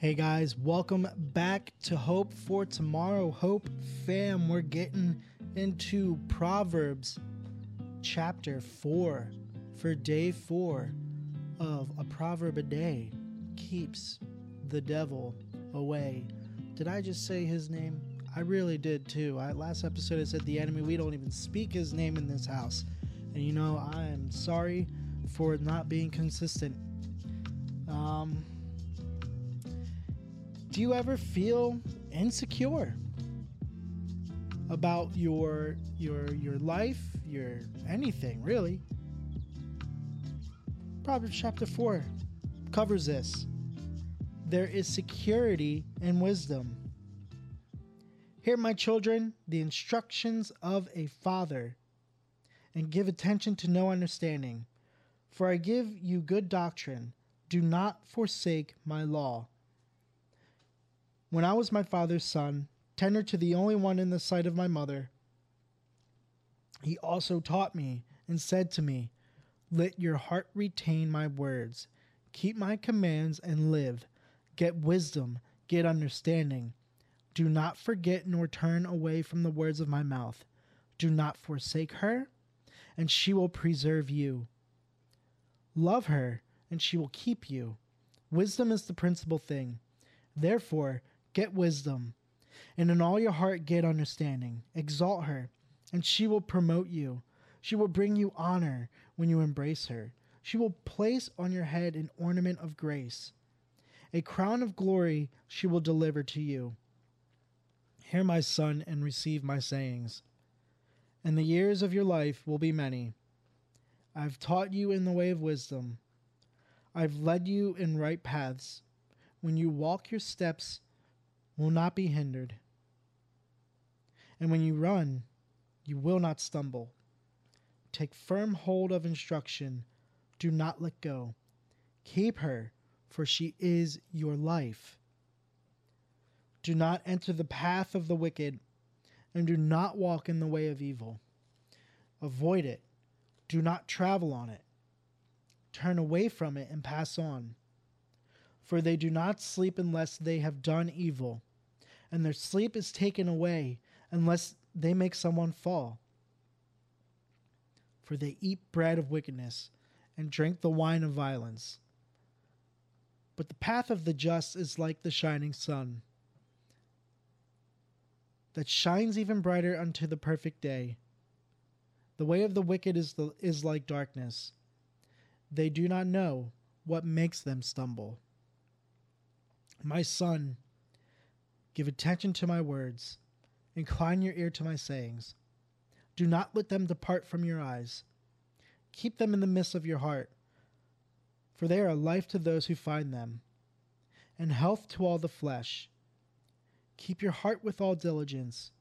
Hey guys, welcome back to Hope for Tomorrow. Hope fam, we're getting into Proverbs chapter 4 for day 4 of a proverb a day keeps the devil away. Did I just say his name? I really did too. I, last episode I said the enemy, we don't even speak his name in this house. And you know, I am sorry for not being consistent. Um, do you ever feel insecure about your your your life, your anything really? Proverbs chapter 4 covers this. There is security in wisdom. Hear, my children, the instructions of a father, and give attention to know understanding. For I give you good doctrine. Do not forsake my law. When I was my father's son, tender to the only one in the sight of my mother, he also taught me and said to me, Let your heart retain my words, keep my commands and live. Get wisdom, get understanding. Do not forget nor turn away from the words of my mouth. Do not forsake her, and she will preserve you. Love her, and she will keep you. Wisdom is the principal thing. Therefore, get wisdom, and in all your heart get understanding. Exalt her, and she will promote you. She will bring you honor when you embrace her. She will place on your head an ornament of grace. A crown of glory she will deliver to you. Hear my son and receive my sayings. And the years of your life will be many. I've taught you in the way of wisdom. I've led you in right paths. When you walk, your steps will not be hindered. And when you run, you will not stumble. Take firm hold of instruction. Do not let go. Keep her, for she is your life. Do not enter the path of the wicked, and do not walk in the way of evil. Avoid it. Do not travel on it. Turn away from it and pass on. For they do not sleep unless they have done evil, and their sleep is taken away unless they make someone fall. For they eat bread of wickedness and drink the wine of violence. But the path of the just is like the shining sun, that shines even brighter unto the perfect day. The way of the wicked is, the, is like darkness. They do not know what makes them stumble. My son, give attention to my words, incline your ear to my sayings. Do not let them depart from your eyes. Keep them in the midst of your heart, for they are life to those who find them, and health to all the flesh. Keep your heart with all diligence,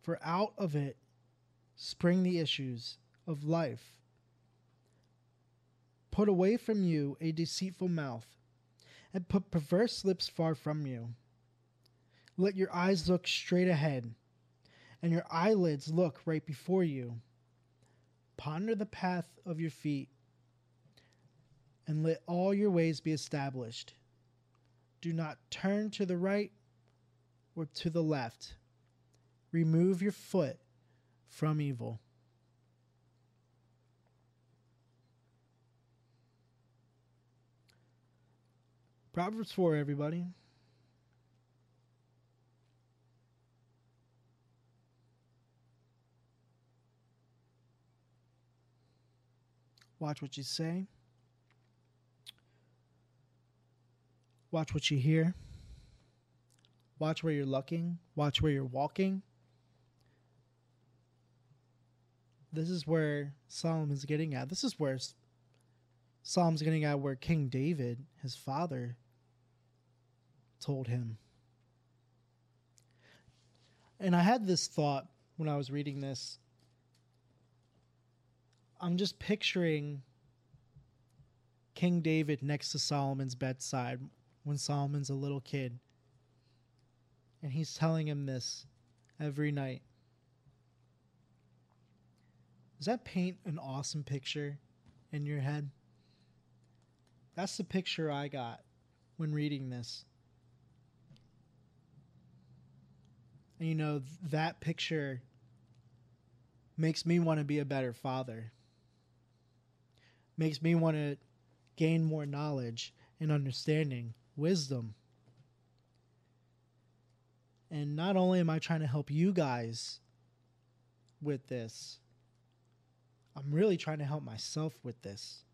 for out of it spring the issues of life. Put away from you a deceitful mouth, and put perverse lips far from you. Let your eyes look straight ahead, and your eyelids look right before you. Ponder the path of your feet, and let all your ways be established. Do not turn to the right or to the left. Remove your foot from evil. Proverbs 4, everybody. Watch what you say. Watch what you hear. Watch where you're looking. Watch where you're walking. This is where Solomon's getting at. This is where Solomon's getting at where King David, his father, told him. And I had this thought when I was reading this I'm just picturing King David next to Solomon's bedside when Solomon's a little kid. And he's telling him this every night. Does that paint an awesome picture in your head? That's the picture I got when reading this. And you know, that picture makes me want to be a better father. Makes me want to gain more knowledge and understanding, wisdom. And not only am I trying to help you guys with this, I'm really trying to help myself with this.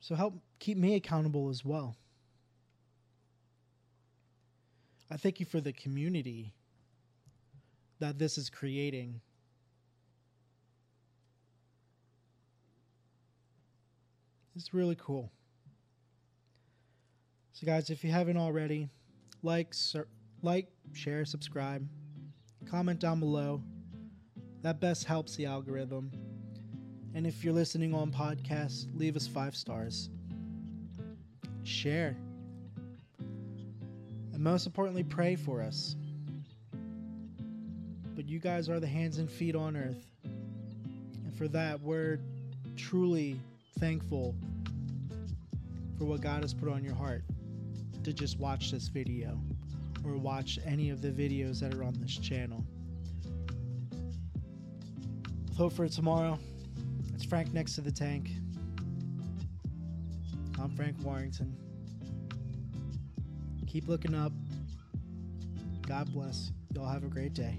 So help keep me accountable as well. I thank you for the community that this is creating. It's really cool. So, guys, if you haven't already, like, sur- like, share, subscribe, comment down below. That best helps the algorithm. And if you're listening on podcasts, leave us five stars. Share. And most importantly, pray for us. But you guys are the hands and feet on earth. And for that, we're truly thankful for what God has put on your heart to just watch this video or watch any of the videos that are on this channel. With hope for tomorrow, it's Frank next to the tank. I'm Frank Warrington. Keep looking up. God bless. Y'all have a great day.